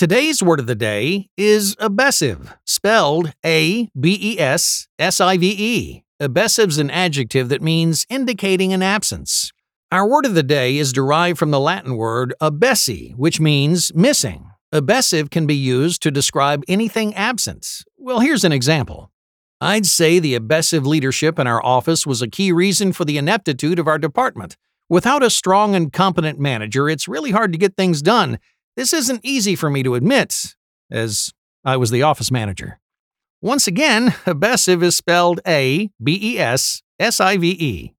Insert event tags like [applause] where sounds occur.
Today's word of the day is abessive, spelled A B E S S I V E. Abessive's an adjective that means indicating an absence. Our word of the day is derived from the Latin word abesse, which means missing. Abessive can be used to describe anything absent. Well, here's an example. I'd say the abessive leadership in our office was a key reason for the ineptitude of our department. Without a strong and competent manager, it's really hard to get things done. This isn't easy for me to admit, as I was the office manager. Once again, [laughs] abessive is spelled A B E S S I V E.